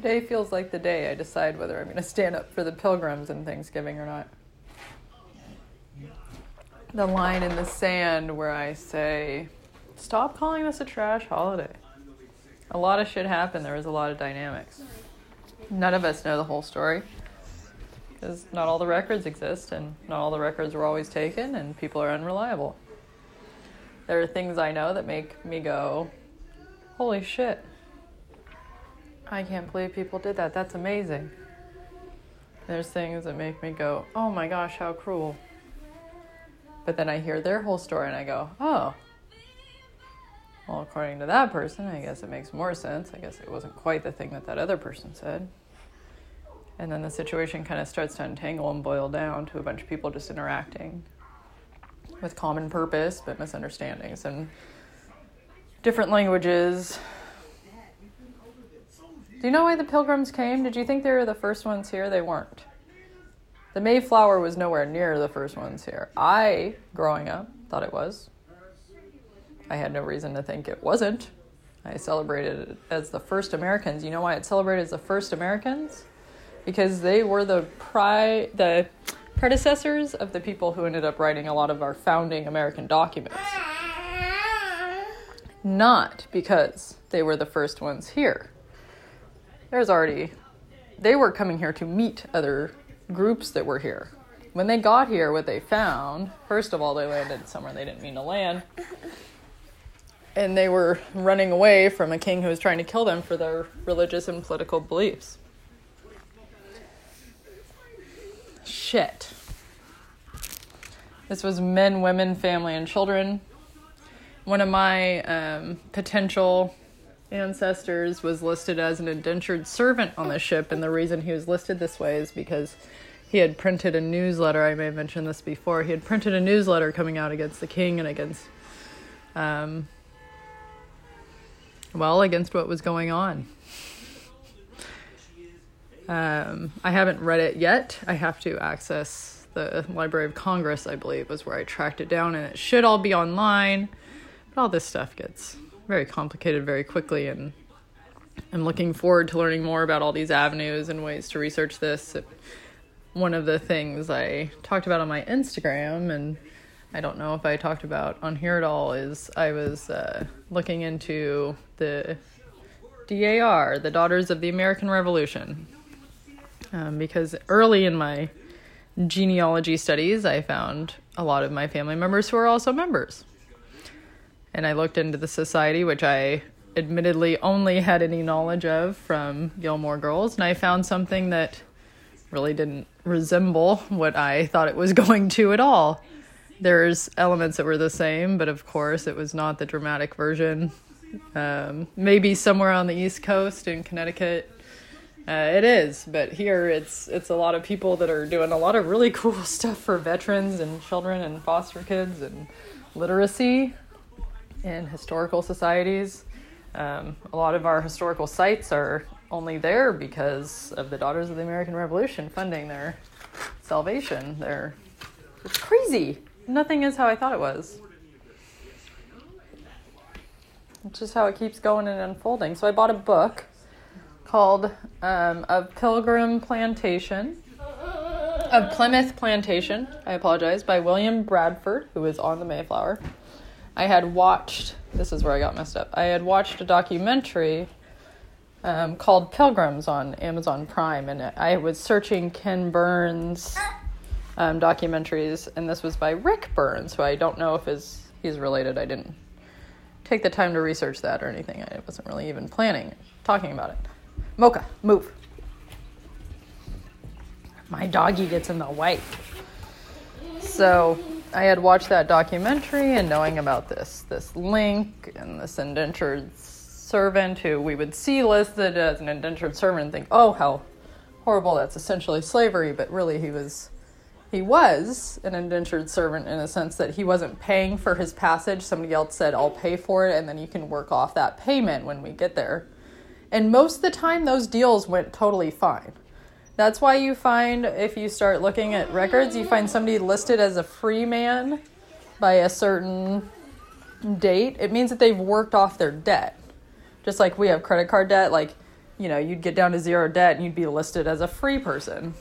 Today feels like the day I decide whether I'm going to stand up for the pilgrims in Thanksgiving or not. The line in the sand where I say, stop calling this a trash holiday. A lot of shit happened. There was a lot of dynamics. None of us know the whole story because not all the records exist and not all the records were always taken and people are unreliable. There are things I know that make me go, holy shit. I can't believe people did that. That's amazing. There's things that make me go, oh my gosh, how cruel. But then I hear their whole story and I go, oh. Well, according to that person, I guess it makes more sense. I guess it wasn't quite the thing that that other person said. And then the situation kind of starts to untangle and boil down to a bunch of people just interacting with common purpose but misunderstandings and different languages. Do you know why the pilgrims came? Did you think they were the first ones here? They weren't. The Mayflower was nowhere near the first ones here. I, growing up, thought it was. I had no reason to think it wasn't. I celebrated it as the first Americans. You know why it's celebrated as the first Americans? Because they were the pri- the predecessors of the people who ended up writing a lot of our founding American documents. not because they were the first ones here. There's already, they were coming here to meet other groups that were here. When they got here, what they found, first of all, they landed somewhere they didn't mean to land. And they were running away from a king who was trying to kill them for their religious and political beliefs. Shit. This was men, women, family, and children. One of my um, potential ancestors was listed as an indentured servant on the ship, and the reason he was listed this way is because he had printed a newsletter. I may have mentioned this before. He had printed a newsletter coming out against the king and against, um, well, against what was going on. Um, I haven't read it yet. I have to access the Library of Congress, I believe, was where I tracked it down, and it should all be online. But all this stuff gets very complicated very quickly, and I'm looking forward to learning more about all these avenues and ways to research this. One of the things I talked about on my Instagram, and I don't know if I talked about on here at all, is I was uh, looking into the DAR, the Daughters of the American Revolution. Um, because early in my genealogy studies, I found a lot of my family members who are also members. And I looked into the society, which I admittedly only had any knowledge of from Gilmore Girls, and I found something that really didn't resemble what I thought it was going to at all. There's elements that were the same, but of course, it was not the dramatic version. Um, maybe somewhere on the East Coast in Connecticut, uh, it is, but here it's it's a lot of people that are doing a lot of really cool stuff for veterans and children and foster kids and literacy in historical societies. Um, a lot of our historical sites are only there because of the Daughters of the American Revolution funding their salvation. They're it's crazy. Nothing is how I thought it was. It's just how it keeps going and unfolding. So I bought a book called um, Of Pilgrim Plantation, of Plymouth Plantation, I apologize, by William Bradford, who was on the Mayflower. I had watched, this is where I got messed up, I had watched a documentary um, called Pilgrims on Amazon Prime, and I was searching Ken Burns um, documentaries, and this was by Rick Burns, who I don't know if is he's related. I didn't take the time to research that or anything. I wasn't really even planning talking about it. Mocha, move. My doggy gets in the way. So I had watched that documentary and knowing about this this link and this indentured servant who we would see listed as an indentured servant and think, oh how horrible, that's essentially slavery, but really he was he was an indentured servant in a sense that he wasn't paying for his passage. Somebody else said, I'll pay for it and then you can work off that payment when we get there. And most of the time, those deals went totally fine. That's why you find, if you start looking at records, you find somebody listed as a free man by a certain date. It means that they've worked off their debt. Just like we have credit card debt, like, you know, you'd get down to zero debt and you'd be listed as a free person.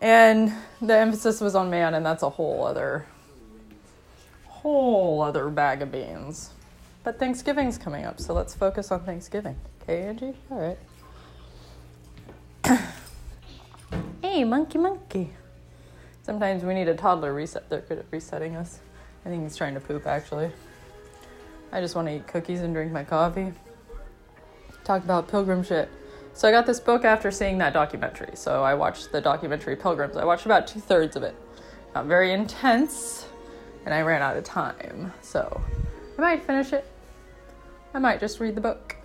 And the emphasis was on man, and that's a whole other, whole other bag of beans. But Thanksgiving's coming up, so let's focus on Thanksgiving. Okay, Angie? All right. Hey, monkey, monkey. Sometimes we need a toddler reset. They're good at resetting us. I think he's trying to poop, actually. I just want to eat cookies and drink my coffee. Talk about pilgrim shit. So I got this book after seeing that documentary. So I watched the documentary Pilgrims. I watched about two thirds of it. Not very intense, and I ran out of time. So I might finish it I might just read the book.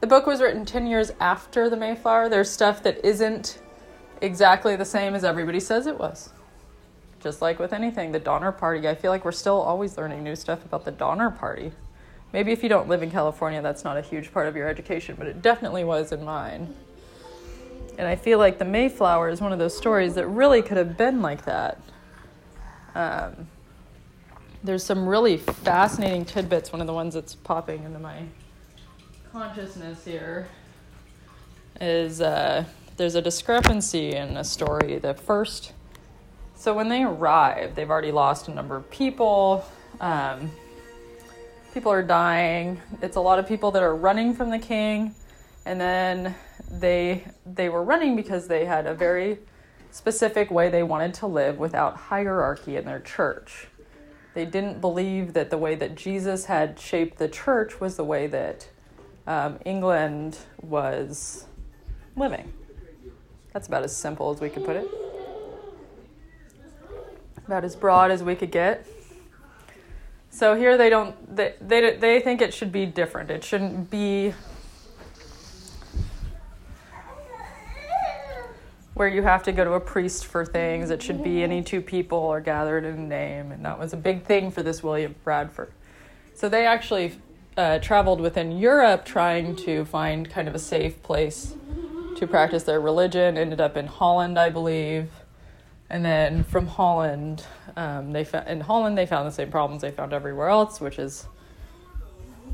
The book was written 10 years after the Mayflower. There's stuff that isn't exactly the same as everybody says it was. Just like with anything, the Donner Party, I feel like we're still always learning new stuff about the Donner Party. Maybe if you don't live in California, that's not a huge part of your education, but it definitely was in mine. And I feel like the Mayflower is one of those stories that really could have been like that. Um, there's some really fascinating tidbits. One of the ones that's popping into my consciousness here is uh, there's a discrepancy in a story. The first, so when they arrive, they've already lost a number of people. Um, people are dying. It's a lot of people that are running from the king, and then they they were running because they had a very specific way they wanted to live without hierarchy in their church. They didn't believe that the way that Jesus had shaped the church was the way that um, England was living. That's about as simple as we could put it. About as broad as we could get. So here they don't they, they they think it should be different. It shouldn't be where you have to go to a priest for things. It should be any two people are gathered in a name, and that was a big thing for this William Bradford. So they actually uh, traveled within Europe trying to find kind of a safe place to practice their religion. Ended up in Holland, I believe, and then from Holland, um, they fa- in Holland they found the same problems they found everywhere else, which is,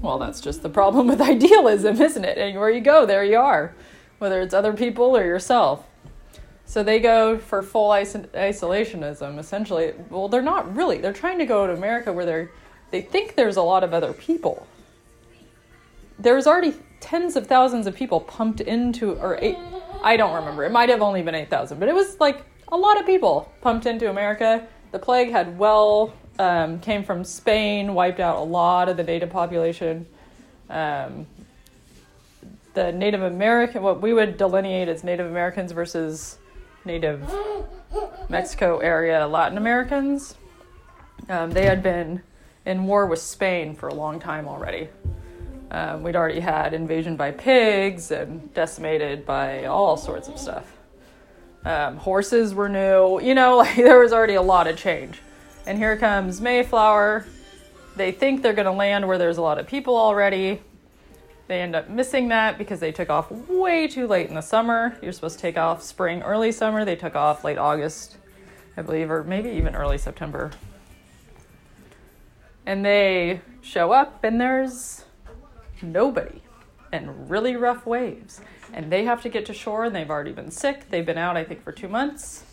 well, that's just the problem with idealism, isn't it? Anywhere you go, there you are, whether it's other people or yourself. So they go for full iso- isolationism, essentially. Well, they're not really. They're trying to go to America where they're they think there's a lot of other people. There's already tens of thousands of people pumped into, or eight, I don't remember. It might have only been 8,000, but it was like a lot of people pumped into America. The plague had well, um, came from Spain, wiped out a lot of the native population. Um, the Native American, what we would delineate as Native Americans versus Native Mexico area Latin Americans, um, they had been in war with Spain for a long time already. Um, we'd already had invasion by pigs and decimated by all sorts of stuff. Um, horses were new, you know, like there was already a lot of change. And here comes Mayflower. They think they're going to land where there's a lot of people already. They end up missing that because they took off way too late in the summer. You're supposed to take off spring, early summer. They took off late August, I believe, or maybe even early September. And they show up, and there's nobody and really rough waves. And they have to get to shore, and they've already been sick. They've been out, I think, for two months.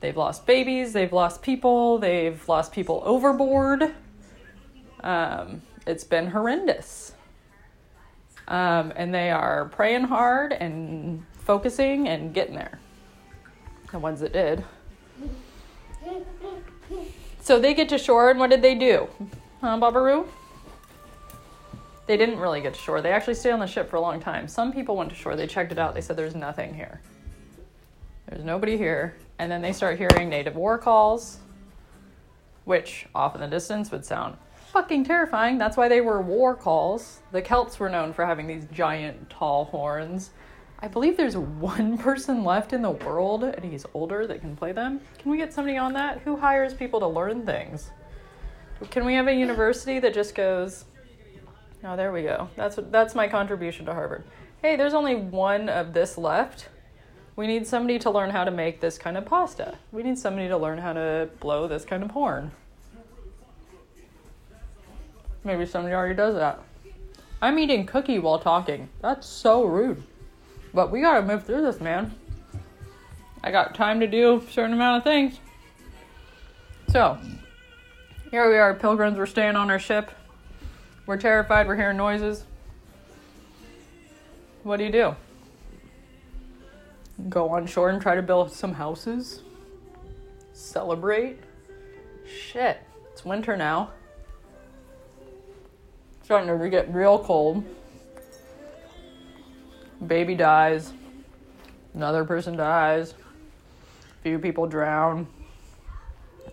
They've lost babies, they've lost people, they've lost people overboard. Um, it's been horrendous. Um, and they are praying hard and focusing and getting there. The ones that did. So they get to shore, and what did they do? Huh, Babaru? They didn't really get to shore. They actually stayed on the ship for a long time. Some people went to shore. They checked it out. They said there's nothing here. There's nobody here. And then they start hearing native war calls, which off in the distance would sound fucking terrifying. That's why they were war calls. The Celts were known for having these giant, tall horns. I believe there's one person left in the world, and he's older that can play them. Can we get somebody on that? Who hires people to learn things? Can we have a university that just goes, oh, there we go. That's that's my contribution to Harvard. Hey, there's only one of this left. We need somebody to learn how to make this kind of pasta. We need somebody to learn how to blow this kind of horn. Maybe somebody already does that. I'm eating cookie while talking. That's so rude. But we gotta move through this, man. I got time to do a certain amount of things. So, here we are, pilgrims. We're staying on our ship. We're terrified. We're hearing noises. What do you do? Go on shore and try to build some houses? Celebrate? Shit. It's winter now. Starting to get real cold. Baby dies. Another person dies. Few people drown.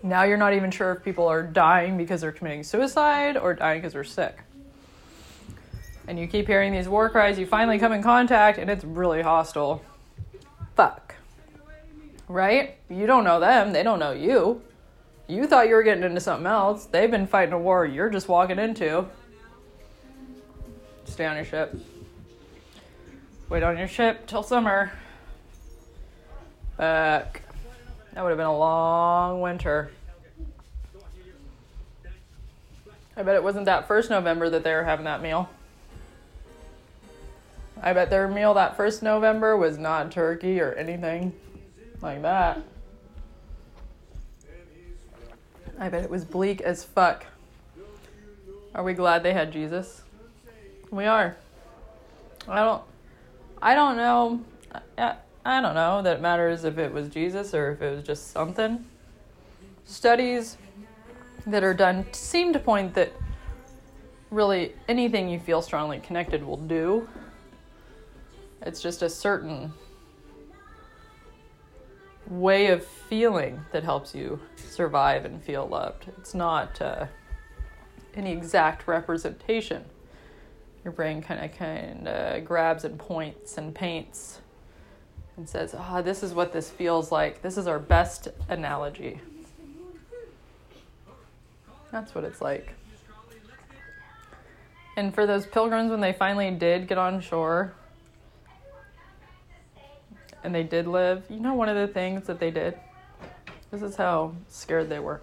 Now you're not even sure if people are dying because they're committing suicide or dying because they're sick. And you keep hearing these war cries, you finally come in contact, and it's really hostile. Fuck. Right? You don't know them, they don't know you. You thought you were getting into something else. They've been fighting a war you're just walking into. Stay on your ship. Wait on your ship till summer. Back. That would have been a long winter. I bet it wasn't that first November that they were having that meal. I bet their meal that first November was not turkey or anything like that. I bet it was bleak as fuck. Are we glad they had Jesus? We are. I don't. I don't know. I, I don't know that it matters if it was Jesus or if it was just something. Studies that are done seem to point that really anything you feel strongly connected will do. It's just a certain way of feeling that helps you survive and feel loved. It's not uh, any exact representation. Your brain kind of kind of grabs and points and paints and says, "Ah, oh, this is what this feels like. This is our best analogy." That's what it's like. And for those pilgrims, when they finally did get on shore and they did live, you know, one of the things that they did? This is how scared they were.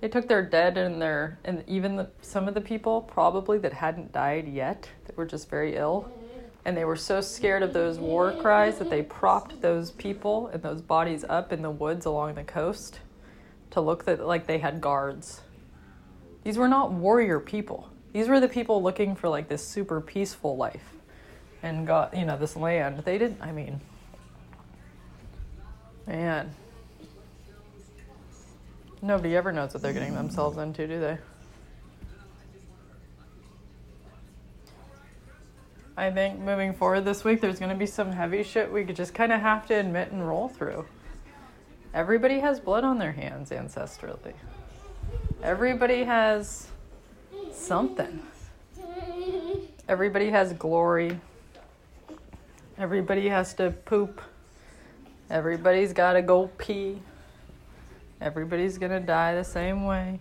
They took their dead and their, and even the, some of the people probably that hadn't died yet, that were just very ill, and they were so scared of those war cries that they propped those people and those bodies up in the woods along the coast to look that, like they had guards. These were not warrior people. These were the people looking for like this super peaceful life and got, you know, this land. They didn't, I mean, man. Nobody ever knows what they're getting themselves into, do they? I think moving forward this week, there's going to be some heavy shit we could just kind of have to admit and roll through. Everybody has blood on their hands ancestrally. Everybody has something. Everybody has glory. Everybody has to poop. Everybody's got to go pee. Everybody's going to die the same way.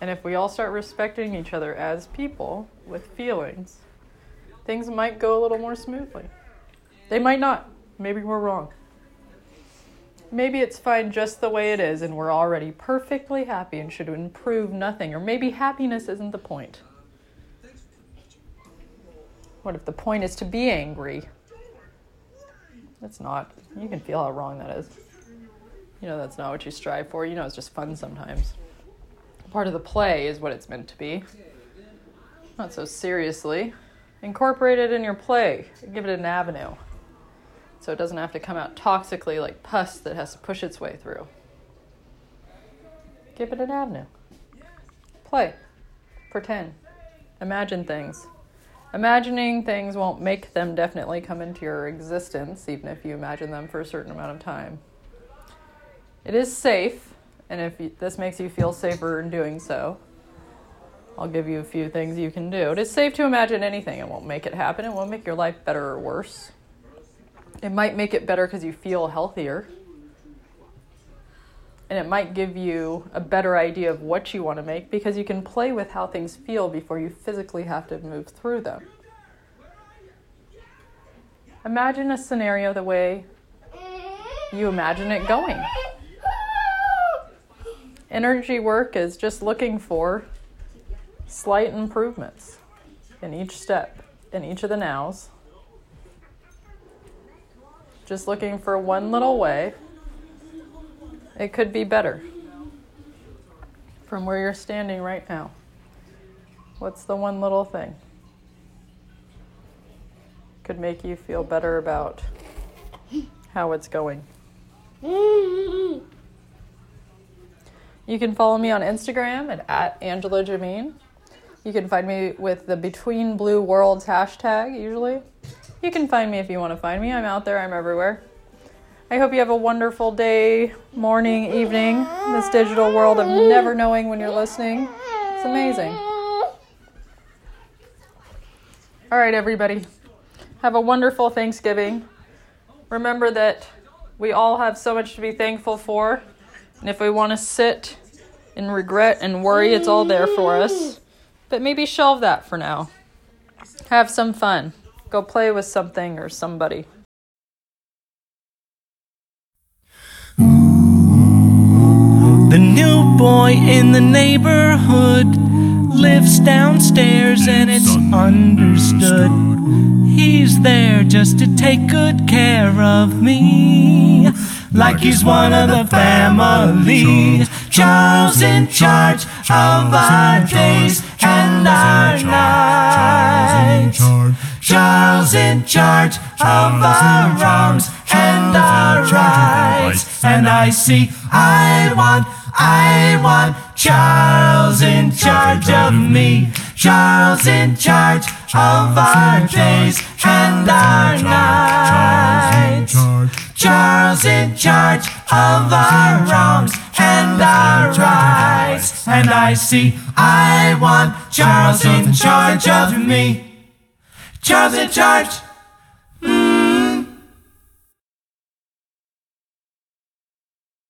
And if we all start respecting each other as people with feelings, things might go a little more smoothly. They might not. Maybe we're wrong. Maybe it's fine just the way it is and we're already perfectly happy and should improve nothing. Or maybe happiness isn't the point. What if the point is to be angry? It's not. You can feel how wrong that is. You know, that's not what you strive for. You know, it's just fun sometimes. Part of the play is what it's meant to be. Not so seriously. Incorporate it in your play, give it an avenue so it doesn't have to come out toxically like pus that has to push its way through. Give it an avenue. Play. Pretend. Imagine things. Imagining things won't make them definitely come into your existence, even if you imagine them for a certain amount of time. It is safe, and if you, this makes you feel safer in doing so, I'll give you a few things you can do. It is safe to imagine anything. It won't make it happen. It won't make your life better or worse. It might make it better because you feel healthier. And it might give you a better idea of what you want to make because you can play with how things feel before you physically have to move through them. Imagine a scenario the way you imagine it going. Energy work is just looking for slight improvements in each step, in each of the nows just looking for one little way, it could be better from where you're standing right now. What's the one little thing? Could make you feel better about how it's going. You can follow me on Instagram at, at Angela Jameen. You can find me with the Between Blue Worlds hashtag usually. You can find me if you want to find me. I'm out there, I'm everywhere. I hope you have a wonderful day, morning, evening, this digital world of never knowing when you're listening. It's amazing. All right, everybody. Have a wonderful Thanksgiving. Remember that we all have so much to be thankful for. And if we want to sit in regret and worry, it's all there for us. But maybe shelve that for now. Have some fun. Go play with something or somebody. Boy in the neighborhood lives downstairs and it's understood. He's there just to take good care of me. Like he's one of the family. Charles in charge of our days and our nights. Charles in charge of our wrongs and our rights. And I see, I want, I want Charles in charge of me. Charles in charge of our days and our nights. Charles in charge of our wrongs and our rights. And I see, I want Charles in charge of me. Charles in charge